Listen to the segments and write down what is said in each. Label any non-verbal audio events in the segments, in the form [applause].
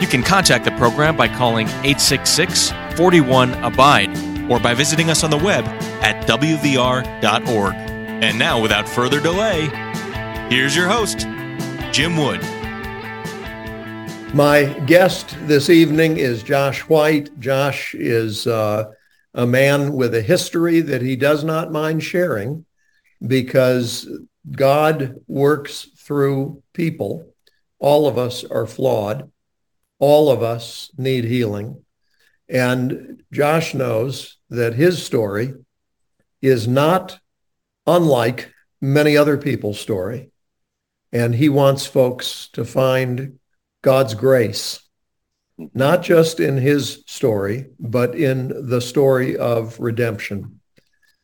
You can contact the program by calling 866 41 Abide or by visiting us on the web at WVR.org. And now, without further delay, here's your host, Jim Wood. My guest this evening is Josh White. Josh is uh, a man with a history that he does not mind sharing because God works through people. All of us are flawed. All of us need healing. And Josh knows that his story is not unlike many other people's story. And he wants folks to find God's grace, not just in his story, but in the story of redemption.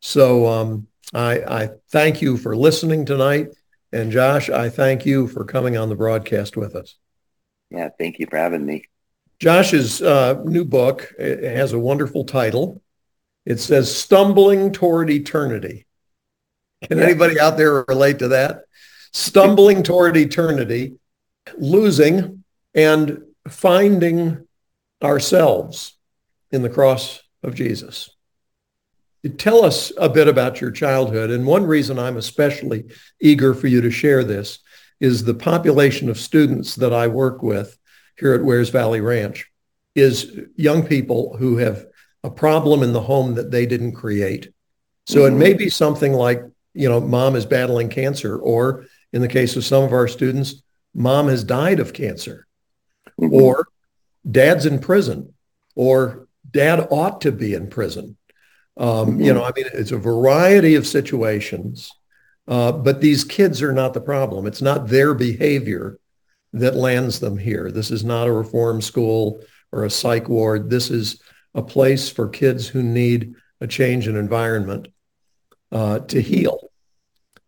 So um, I, I thank you for listening tonight. And Josh, I thank you for coming on the broadcast with us. Yeah, thank you for having me. Josh's uh, new book has a wonderful title. It says Stumbling Toward Eternity. Can yeah. anybody out there relate to that? Stumbling toward eternity, losing and finding ourselves in the cross of Jesus. Tell us a bit about your childhood. And one reason I'm especially eager for you to share this is the population of students that I work with here at Wears Valley Ranch is young people who have a problem in the home that they didn't create. So mm-hmm. it may be something like you know, mom is battling cancer, or in the case of some of our students, mom has died of cancer, mm-hmm. or dad's in prison, or dad ought to be in prison. Um, mm-hmm. You know, I mean, it's a variety of situations, uh, but these kids are not the problem. It's not their behavior that lands them here. This is not a reform school or a psych ward. This is a place for kids who need a change in environment uh, to heal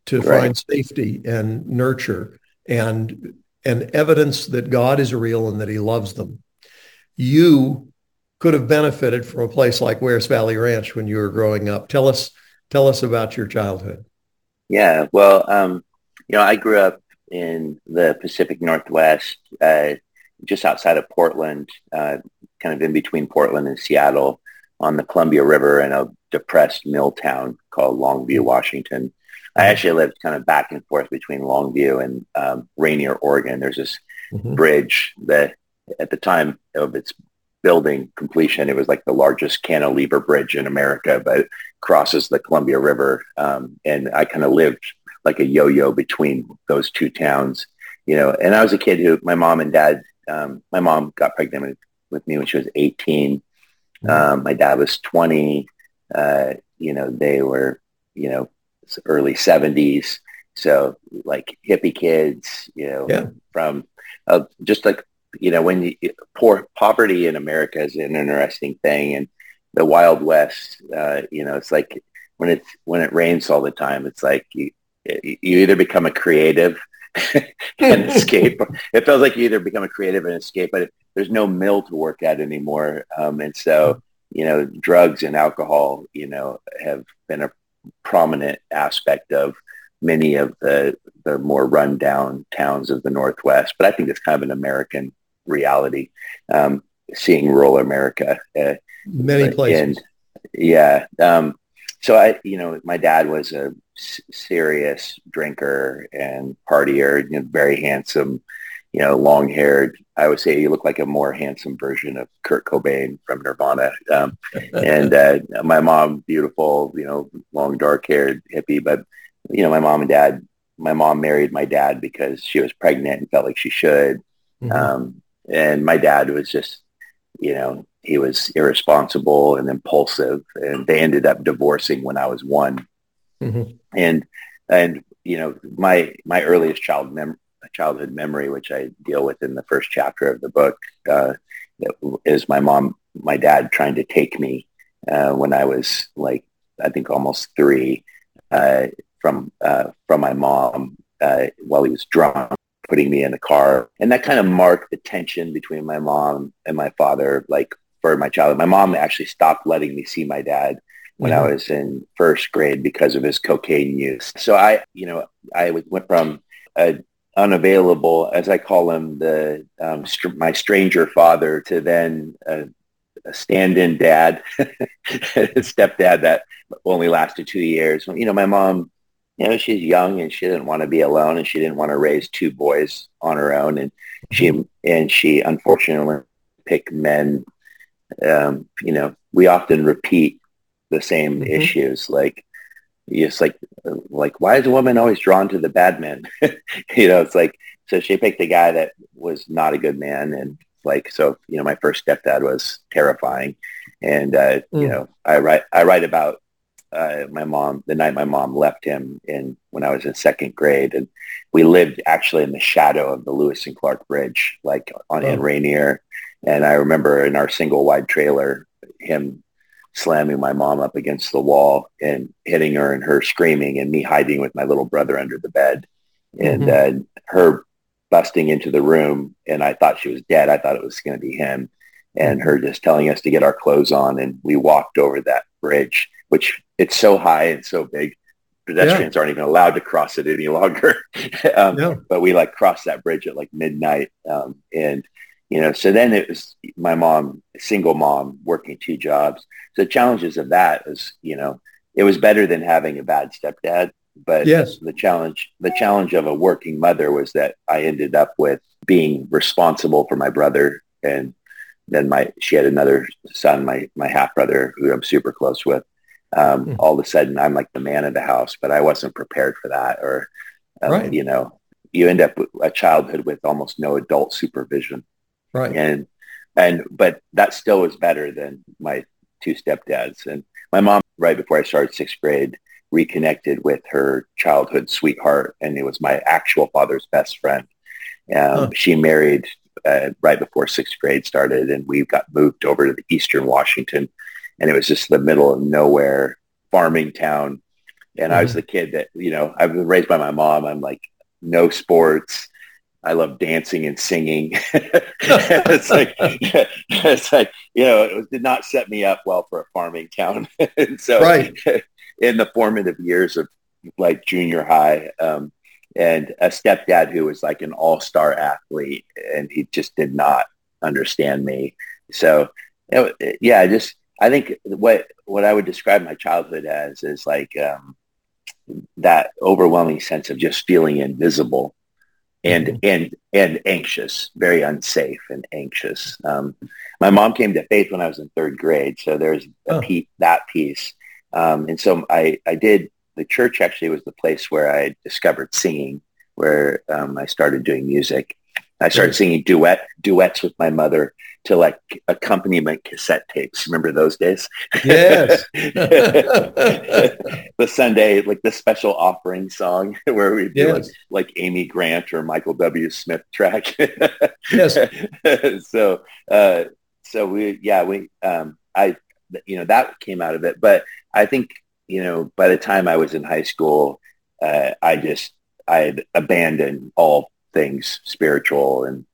to right. find safety and nurture and and evidence that God is real and that he loves them. You could have benefited from a place like Wears Valley Ranch when you were growing up. Tell us tell us about your childhood. Yeah, well, um, you know, I grew up in the Pacific Northwest, uh, just outside of Portland, uh, kind of in between Portland and Seattle on the Columbia River in a depressed mill town called Longview, Washington. I actually lived kind of back and forth between Longview and um, Rainier, Oregon. There's this mm-hmm. bridge that at the time of its building completion, it was like the largest cantilever bridge in America, but it crosses the Columbia River. Um, and I kind of lived like a yo-yo between those two towns, you know, and I was a kid who my mom and dad, um, my mom got pregnant with, me when she was 18. Mm-hmm. Um, my dad was 20. Uh, you know, they were, you know, early 70s. So like hippie kids, you know, yeah. from uh, just like, you know, when you, poor poverty in America is an interesting thing. And the Wild West, uh, you know, it's like when it's, when it rains all the time, it's like you, you either become a creative [laughs] and escape. [laughs] It feels like you either become a creative and escape, but there's no mill to work at anymore. Um, and so, you know, drugs and alcohol, you know, have been a prominent aspect of many of the the more rundown towns of the Northwest. But I think it's kind of an American reality, um, seeing rural America. Uh, many places. And, yeah. Um, so I, you know, my dad was a s- serious drinker and partier, you know, very handsome, you know, long haired. I would say you look like a more handsome version of Kurt Cobain from Nirvana. Um, [laughs] and uh, my mom, beautiful, you know, long dark haired hippie. But, you know, my mom and dad, my mom married my dad because she was pregnant and felt like she should. Mm-hmm. Um, and my dad was just, you know, he was irresponsible and impulsive. And they ended up divorcing when I was one. Mm-hmm. And, and, you know, my, my earliest child mem- childhood memory, which I deal with in the first chapter of the book, uh, is my mom, my dad trying to take me uh, when I was like, I think almost three uh, from uh, from my mom uh, while he was drunk, putting me in the car, and that kind of marked the tension between my mom and my father. Like for my childhood, my mom actually stopped letting me see my dad when. I was in first grade because of his cocaine use. So I, you know, I went from a unavailable, as I call him, the um, str- my stranger father, to then a, a stand-in dad, [laughs] stepdad that only lasted two years. You know, my mom, you know, she's young and she didn't want to be alone, and she didn't want to raise two boys on her own, and she and she unfortunately picked men. Um, you know, we often repeat the same mm-hmm. issues, like it's like like why is a woman always drawn to the bad men [laughs] you know it's like so she picked a guy that was not a good man and like so you know my first stepdad was terrifying and uh, mm. you know i write i write about uh, my mom the night my mom left him in when i was in second grade and we lived actually in the shadow of the lewis and clark bridge like on oh. in rainier and i remember in our single wide trailer him slamming my mom up against the wall and hitting her and her screaming and me hiding with my little brother under the bed and mm-hmm. uh, her busting into the room and I thought she was dead. I thought it was going to be him and her just telling us to get our clothes on and we walked over that bridge, which it's so high and so big. Pedestrians yeah. aren't even allowed to cross it any longer. [laughs] um, yeah. But we like crossed that bridge at like midnight. Um, and you know, so then it was my mom, single mom, working two jobs. So the challenges of that was, you know, it was better than having a bad stepdad. But yes. the challenge, the challenge of a working mother was that I ended up with being responsible for my brother. And then my, she had another son, my, my half brother, who I'm super close with. Um, mm. All of a sudden, I'm like the man of the house, but I wasn't prepared for that. Or, um, right. you know, you end up with a childhood with almost no adult supervision. Right. And and but that still was better than my two stepdads. And my mom, right before I started sixth grade, reconnected with her childhood sweetheart, and it was my actual father's best friend. Um, huh. She married uh, right before sixth grade started, and we got moved over to the Eastern Washington, and it was just the middle of nowhere farming town. And mm-hmm. I was mm-hmm. the kid that you know I've been raised by my mom. I'm like no sports, I love dancing and singing. [laughs] it's like [laughs] it's like you know it did not set me up well for a farming town. [laughs] and so right. in the formative years of like junior high, um, and a stepdad who was like an all-star athlete, and he just did not understand me. So know, yeah, just I think what what I would describe my childhood as is like um, that overwhelming sense of just feeling invisible and mm-hmm. and and anxious, very unsafe and anxious. Um, my mom came to faith when I was in third grade, so there's oh. piece, that piece. Um, and so I I did the church actually was the place where I discovered singing, where um, I started doing music. I started singing duet duets with my mother to like accompaniment cassette tapes. Remember those days? Yes. [laughs] [laughs] the Sunday, like the special offering song [laughs] where we do yes. like, like, Amy Grant or Michael W. Smith track. yes. so, uh, so we, yeah, we, um, I, you know, that came out of it. But I think, you know, by the time I was in high school, uh, I just, I had abandoned all things spiritual and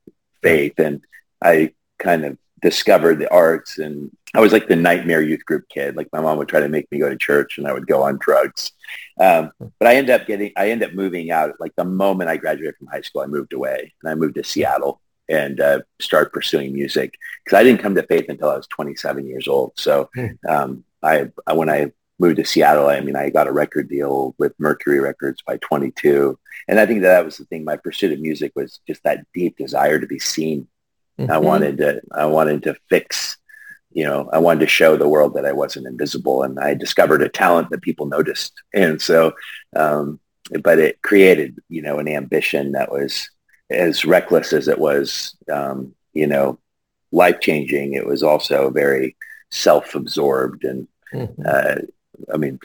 faith. And I kind of discovered the arts and I was like the nightmare youth group kid. Like my mom would try to make me go to church and I would go on drugs. Um, but I ended up getting, I ended up moving out. Like the moment I graduated from high school, I moved away and I moved to Seattle and uh, started pursuing music because I didn't come to faith until I was 27 years old. So hmm. um, I, I, when I moved to Seattle, I mean, I got a record deal with Mercury Records by 22. And I think that, that was the thing. My pursuit of music was just that deep desire to be seen Mm-hmm. I wanted to, I wanted to fix, you know, I wanted to show the world that I wasn't invisible and I discovered a talent that people noticed. And so, um, but it created, you know, an ambition that was as reckless as it was, um, you know, life changing. It was also very self-absorbed and, mm-hmm. uh, I mean,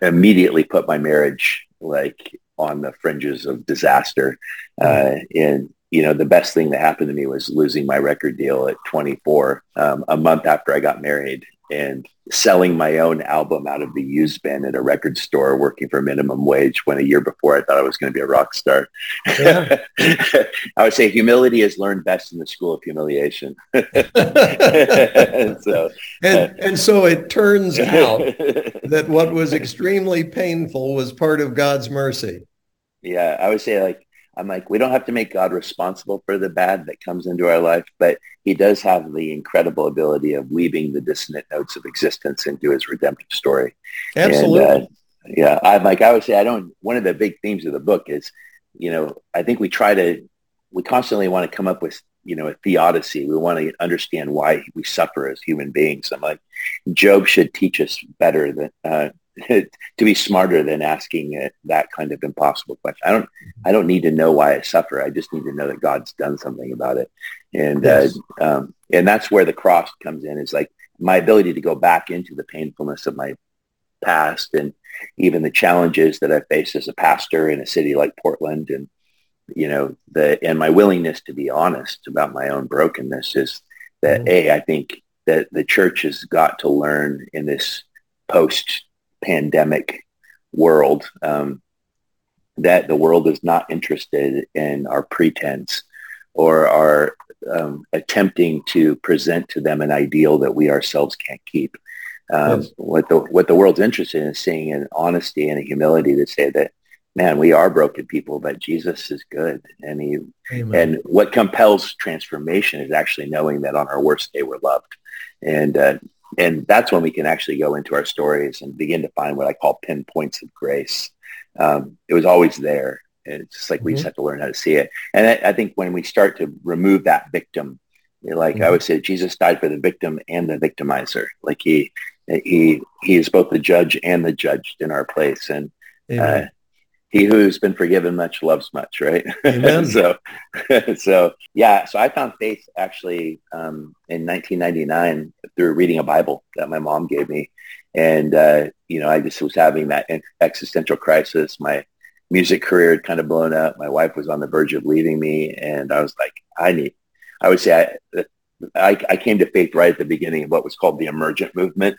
immediately put my marriage like on the fringes of disaster. Uh, and you know, the best thing that happened to me was losing my record deal at 24, um, a month after I got married and selling my own album out of the used bin at a record store working for minimum wage when a year before I thought I was going to be a rock star. Yeah. [laughs] I would say humility is learned best in the school of humiliation. and, [laughs] so, and, and so it turns out [laughs] that what was extremely painful was part of God's mercy. Yeah, I would say like I'm like, we don't have to make God responsible for the bad that comes into our life, but he does have the incredible ability of weaving the dissonant notes of existence into his redemptive story. Absolutely. And, uh, yeah. I'm like, I would say, I don't, one of the big themes of the book is, you know, I think we try to, we constantly want to come up with, you know, a theodicy. We want to understand why we suffer as human beings. I'm like, Job should teach us better than, uh, [laughs] to be smarter than asking that kind of impossible question. I don't, I don't need to know why I suffer. I just need to know that God's done something about it. And, uh, yes. uh, um, and that's where the cross comes in is like my ability to go back into the painfulness of my past and even the challenges that I face as a pastor in a city like Portland and, you know, the, and my willingness to be honest about my own brokenness is that, mm-hmm. A, I think that the church has got to learn in this post pandemic world um, that the world is not interested in our pretense or our um, attempting to present to them an ideal that we ourselves can't keep. Um, yes. What the what the world's interested in is seeing an honesty and a humility to say that, man, we are broken people, but Jesus is good, and he Amen. and what compels transformation is actually knowing that on our worst day we're loved, and uh, and that's when we can actually go into our stories and begin to find what I call pinpoints of grace. Um, it was always there. And it's just like mm-hmm. we just mm-hmm. have to learn how to see it. And I, I think when we start to remove that victim, like mm-hmm. I would say, Jesus died for the victim and the victimizer. Like he, he, he is both the judge and the judged in our place. And uh, he who's been forgiven much loves much, right? [laughs] so, [laughs] so yeah. So I found faith actually um, in 1999 through reading a Bible that my mom gave me, and uh, you know I just was having that existential crisis. My music career had kind of blown up. My wife was on the verge of leaving me, and I was like, I need. I would say I, I, I came to faith right at the beginning of what was called the emergent movement.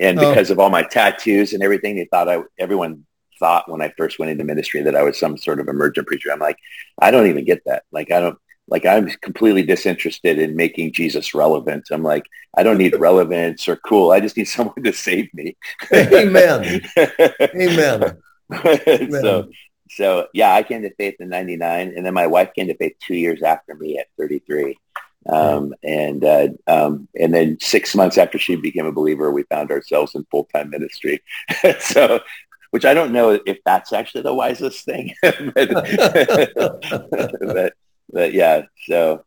And oh. because oh. of all my tattoos and everything, they thought I, everyone thought when I first went into ministry that I was some sort of emergent preacher. I'm like, I don't even get that. Like, I don't, like, I'm completely disinterested in making Jesus relevant. I'm like, I don't need relevance or cool. I just need [laughs] someone to save me. Amen. [laughs] Amen. [laughs] Amen. So, so yeah, I came to faith in 99 and then my wife came to faith two years after me at 33. Um, and, uh, um, and then six months after she became a believer, we found ourselves in full-time ministry. so which I don't know if that's actually the wisest thing. [laughs] but, [laughs] but, but, yeah, so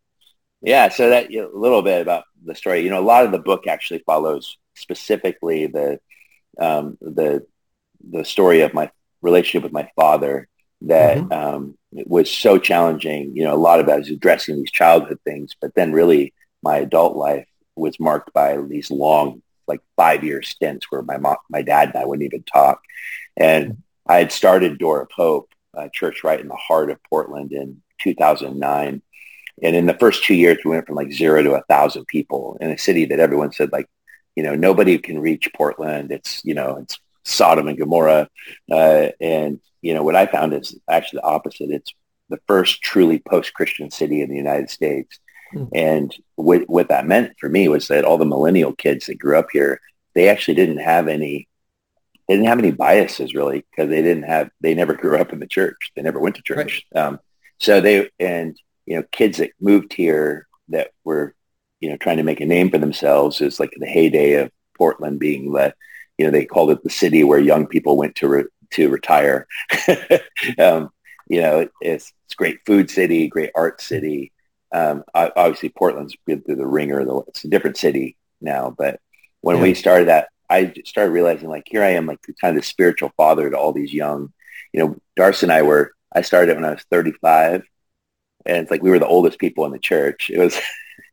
yeah, so that you know, a little bit about the story. You know, a lot of the book actually follows specifically the um, the the story of my relationship with my father that mm-hmm. um, was so challenging. You know, a lot of it was addressing these childhood things, but then really my adult life was marked by these long, like five year stints where my mom, my dad and I wouldn't even talk. And I had started Door of Hope, a church right in the heart of Portland in 2009. And in the first two years, we went from like zero to a thousand people in a city that everyone said like, you know, nobody can reach Portland. It's, you know, it's Sodom and Gomorrah. Uh, and, you know, what I found is actually the opposite. It's the first truly post-Christian city in the United States. And what, what that meant for me was that all the millennial kids that grew up here, they actually didn't have any they didn't have any biases really because they didn't have they never grew up in the church. They never went to church. Right. um, so they and you know kids that moved here that were you know trying to make a name for themselves is like the heyday of portland being the you know they called it the city where young people went to re- to retire. [laughs] Um, you know it's it's great food city great art city um, obviously portland's been through the ringer it's a different city now but when yeah. we started that I started realizing like here I am like kind of the spiritual father to all these young, you know, Darcy and I were, I started when I was 35 and it's like we were the oldest people in the church. It was,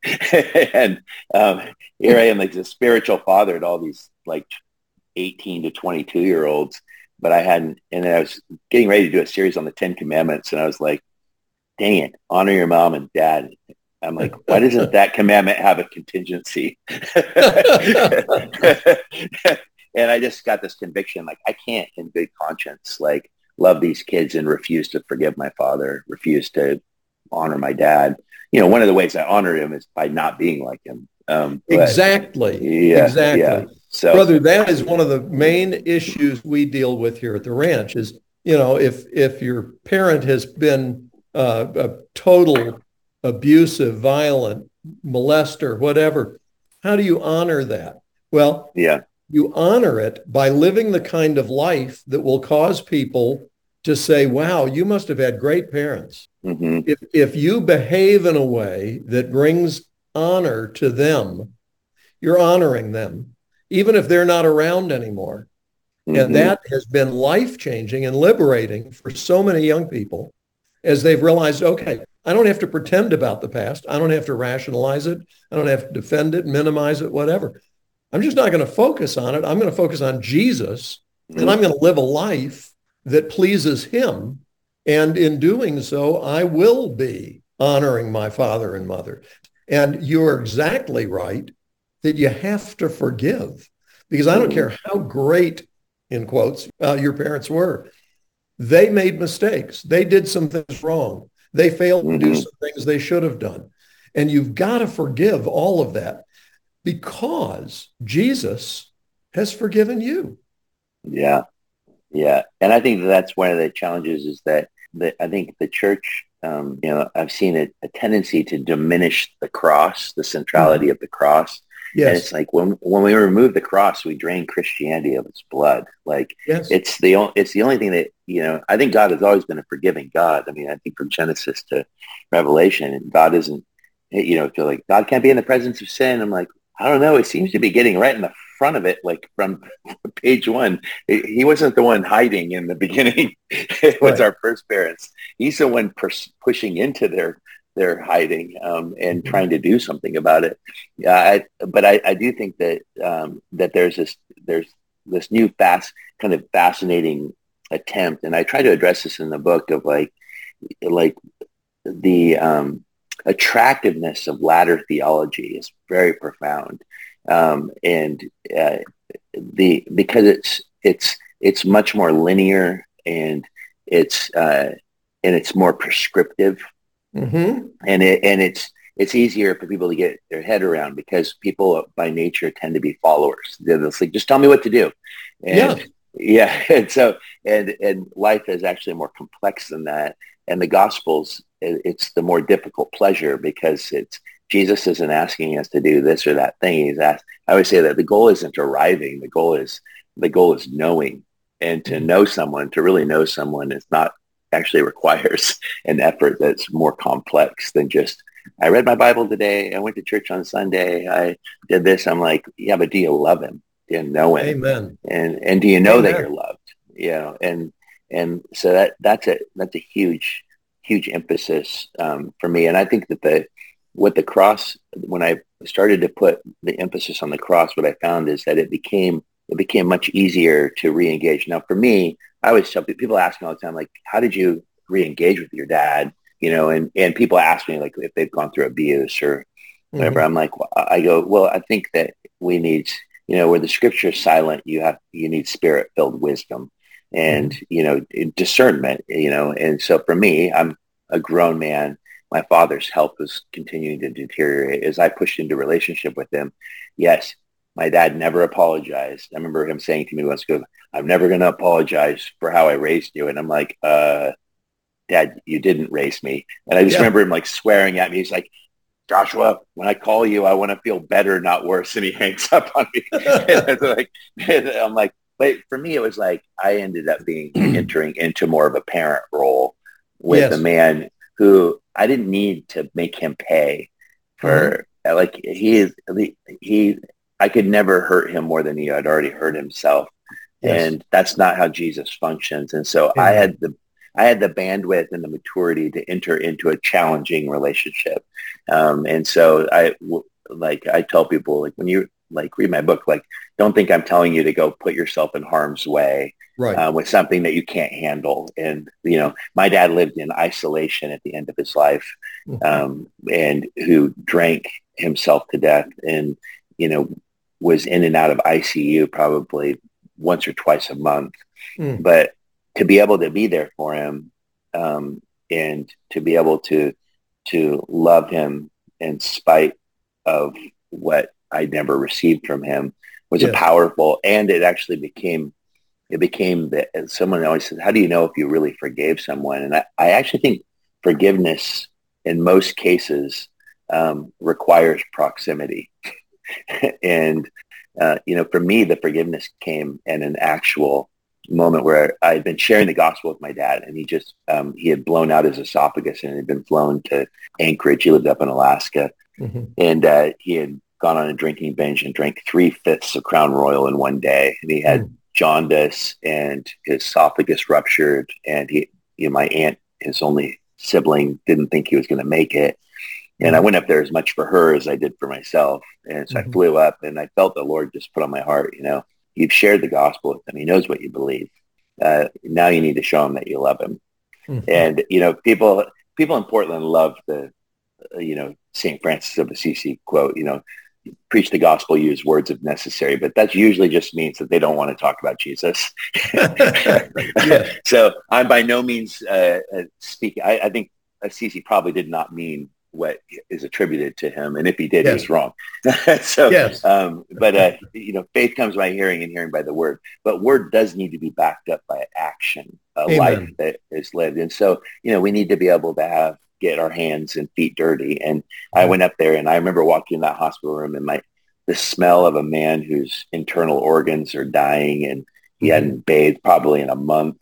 [laughs] and um, here I am like the spiritual father to all these like 18 to 22 year olds but I hadn't. And then I was getting ready to do a series on the Ten Commandments, and I was like, "Dang it, honor your mom and dad." I'm like, why doesn't [laughs] that commandment have a contingency? [laughs] and I just got this conviction, like I can't, in good conscience, like love these kids and refuse to forgive my father, refuse to honor my dad. You know, one of the ways I honor him is by not being like him. Um, exactly. Yeah, exactly. Yeah. So, brother, that is one of the main issues we deal with here at the ranch. Is you know, if if your parent has been uh, a total abusive, violent, molester, whatever, how do you honor that? Well, yeah, you honor it by living the kind of life that will cause people to say, "Wow, you must have had great parents." Mm-hmm. If if you behave in a way that brings honor to them, you're honoring them even if they're not around anymore. Mm-hmm. And that has been life changing and liberating for so many young people as they've realized, okay, I don't have to pretend about the past. I don't have to rationalize it. I don't have to defend it, minimize it, whatever. I'm just not going to focus on it. I'm going to focus on Jesus mm-hmm. and I'm going to live a life that pleases him. And in doing so, I will be honoring my father and mother. And you're exactly right that you have to forgive because I don't care how great, in quotes, uh, your parents were. They made mistakes. They did some things wrong. They failed to do mm-hmm. some things they should have done. And you've got to forgive all of that because Jesus has forgiven you. Yeah. Yeah. And I think that's one of the challenges is that, that I think the church, um, you know, I've seen a, a tendency to diminish the cross, the centrality mm-hmm. of the cross Yes. And it's like when when we remove the cross, we drain Christianity of its blood. Like yes. it's the only it's the only thing that you know. I think God has always been a forgiving God. I mean, I think from Genesis to Revelation, God isn't. Eh, you know, feel like God can't be in the presence of sin. I'm like, I don't know. It seems to be getting right in the front of it, like from [laughs] page one. He wasn't the one hiding in the beginning. [laughs] it was right. our first parents. He's the one pers- pushing into their they're hiding um, and mm-hmm. trying to do something about it. Yeah, I, but I, I, do think that um, that there's this there's this new fast kind of fascinating attempt, and I try to address this in the book of like like the um, attractiveness of ladder theology is very profound, um, and uh, the because it's it's it's much more linear and it's uh, and it's more prescriptive Mm-hmm. And it and it's it's easier for people to get their head around because people by nature tend to be followers. They're just like, just tell me what to do. And yeah. [laughs] Yeah. And so and and life is actually more complex than that. And the gospels it's the more difficult pleasure because it's Jesus isn't asking us to do this or that thing. He's asked I always say that the goal isn't arriving. The goal is the goal is knowing. And to mm-hmm. know someone, to really know someone is not actually [laughs] requires an effort that's more complex than just I read my Bible today. I went to church on Sunday. I did this. I'm like, yeah, but do you love him? Do you know him? Amen. And and do you know Amen. that you're loved? You know, and and so that that's a that's a huge huge emphasis um, for me. And I think that the what the cross when I started to put the emphasis on the cross, what I found is that it became it became much easier to re-engage. Now, for me, I always tell people ask me all the time, like, how did you re-engage with your dad? You know, and, and people ask me like if they've gone through abuse or whatever. Mm-hmm. I'm like, well, I go, well, I think that we need, you know, where the scripture is silent, you have, you need spirit filled wisdom and, mm-hmm. you know, discernment, you know, and so for me, I'm a grown man. My father's health was continuing to deteriorate as I pushed into relationship with him. Yes, my dad never apologized. I remember him saying to me once, "Go, I'm never going to apologize for how I raised you." And I'm like, uh, "Dad, you didn't raise me." And I just yeah. remember him like swearing at me. He's like, "Joshua, when I call you, I want to feel better, not worse." And he hangs up on me. [laughs] and like, and I'm like, but for me, it was like I ended up being [clears throat] entering into more of a parent role with yes. a man who I didn't need to make him pay for. Mm-hmm. Like he is, he I could never hurt him more than he had already hurt himself. Yes. And that's not how Jesus functions. And so yeah. I had the I had the bandwidth and the maturity to enter into a challenging relationship. Um, and so I like I tell people like when you like read my book. Like, don't think I'm telling you to go put yourself in harm's way Right. uh, with something that you can't handle. And you know, my dad lived in isolation at the end of his life, Mhm. um, and who drank himself to death, and you know, was in and out of ICU probably once or twice a month. Mm. But to be able to be there for him, um, and to be able to to love him in spite of what I never received from him was Yes. a powerful, and it actually became it became that someone always says, how do you know if you really forgave someone? And I, I actually think forgiveness in most cases um, requires proximity. [laughs] [laughs] and, uh, you know, for me, the forgiveness came in an actual moment where I had been sharing the gospel with my dad and he just, um, he had blown out his esophagus and had been flown to Anchorage. He lived up in Alaska Mhm. and uh, he had gone on a drinking binge and drank three fifths of Crown Royal in one day. And he had Mm. jaundice and his esophagus ruptured. And he, you know, my aunt, his only sibling, didn't think he was going to make it. And I went up there as much for her as I did for myself. And so Mhm. I flew up and I felt the Lord just put on my heart, you know, you've shared the gospel with him. He knows what you believe. Uh, now you need to show him that you love him. Mhm. And, you know, people, people in Portland love the, uh, you know, St. Francis of Assisi quote, you know, preach the gospel, use words if necessary, but that usually just means that they don't want to talk about Jesus. [laughs] Yes. [laughs] So I'm by no means uh, uh, speaking. I, I think Assisi probably did not mean what is attributed to him, and if he did, Yes. he's wrong. [laughs] so, Yes. um, but uh, you know, faith comes by hearing, and hearing by the word. But word does need to be backed up by action, a Amen. life that is lived, and so you know, we need to be able to have get our hands and feet dirty. And I went up there, and I remember walking in that hospital room, and my the smell of a man whose internal organs are dying, and he Mhm. hadn't bathed probably in a month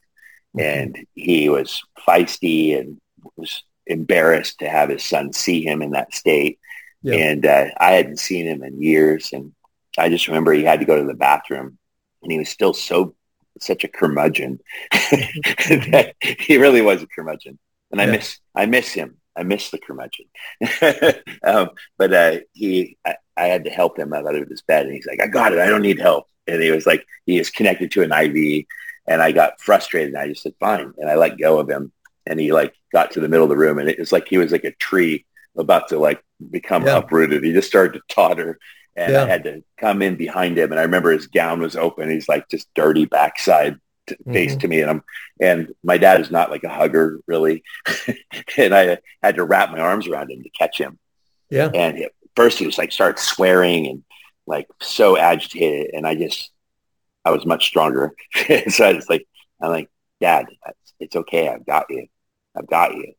Mhm. and he was feisty and was embarrassed to have his son see him in that state. Yeah. And uh, I hadn't seen him in years. And I just remember he had to go to the bathroom and he was still so, such a curmudgeon [laughs] [laughs] that he really was a curmudgeon. And I Yeah. miss, I miss him. I miss the curmudgeon. [laughs] um, but uh, he, I, I had to help him out of his bed and he's like, I got it. I don't need help. And he was like, he is connected to an IV and I got frustrated and I just said, fine. And I let go of him and he like got to the middle of the room and it was like he was like a tree about to like become Yeah. uprooted. He just started to totter and Yeah. I had to come in behind him. And I remember his gown was open. He's like just dirty backside t- face Mhm. to me. And I'm, and my dad is not like a hugger really. [laughs] and I had to wrap my arms around him to catch him. Yeah. And at first he was like, started swearing and like so agitated. And I just, I was much stronger. [laughs] so I was like, I'm like, dad, it's okay. I've got you. I've got you.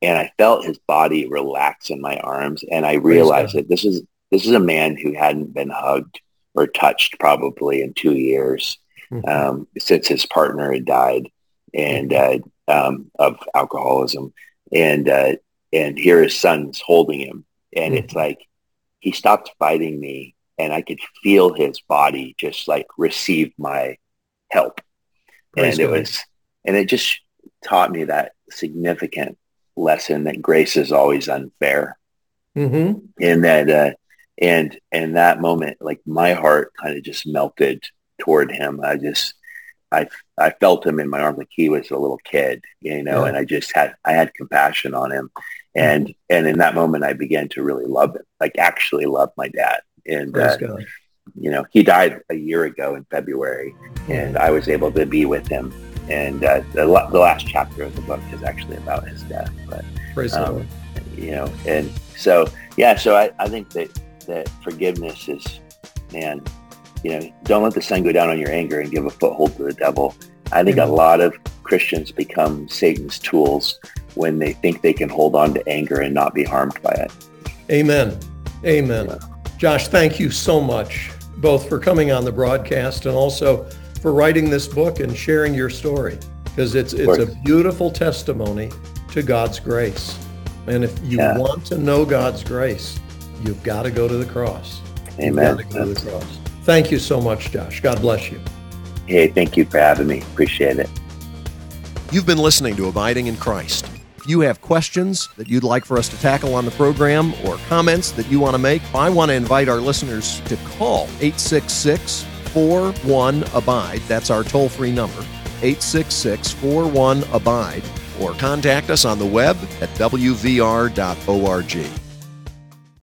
And I felt his body relax in my arms. And I realized that this is, this is a man who hadn't been hugged or touched probably in two years Mhm. um, since his partner had died and uh, um, of alcoholism. And uh, and here his son's holding him, and it's like he stopped fighting me, and I could feel his body just like receive my help, Praise and it God. was, and it just taught me that significant lesson that grace is always unfair. Mhm. and that uh and and that moment like my heart kind of just melted toward him. I just i i felt him in my arms like he was a little kid you know Yeah. and i just had i had compassion on him. And and in that moment i began to really love him like actually love my dad. And uh, you know he died a year ago in february and i was able to be with him and uh, the, the last chapter of the book is actually about his death but Praise um, you know and so yeah so i, I think that that forgiveness is man you know don't let the sun go down on your anger and give a foothold to the devil i think a lot of christians become satan's tools when they think they can hold on to anger and not be harmed by it Amen. Amen. Yeah. Josh, thank you so much, both for coming on the broadcast and also for writing this book and sharing your story, because it's it's a beautiful testimony to God's grace. And if you Yeah. want to know God's grace, you've got to go to the cross. Amen go to the cross. Thank you so much, Josh. God bless you. hey thank you for having me appreciate it You've been listening to Abiding in Christ. If you have questions that you'd like for us to tackle on the program or comments that you want to make, I want to invite our listeners to call 866 41 Abide. That's our toll free number, 866 41 Abide, or contact us on the web at wvr.org.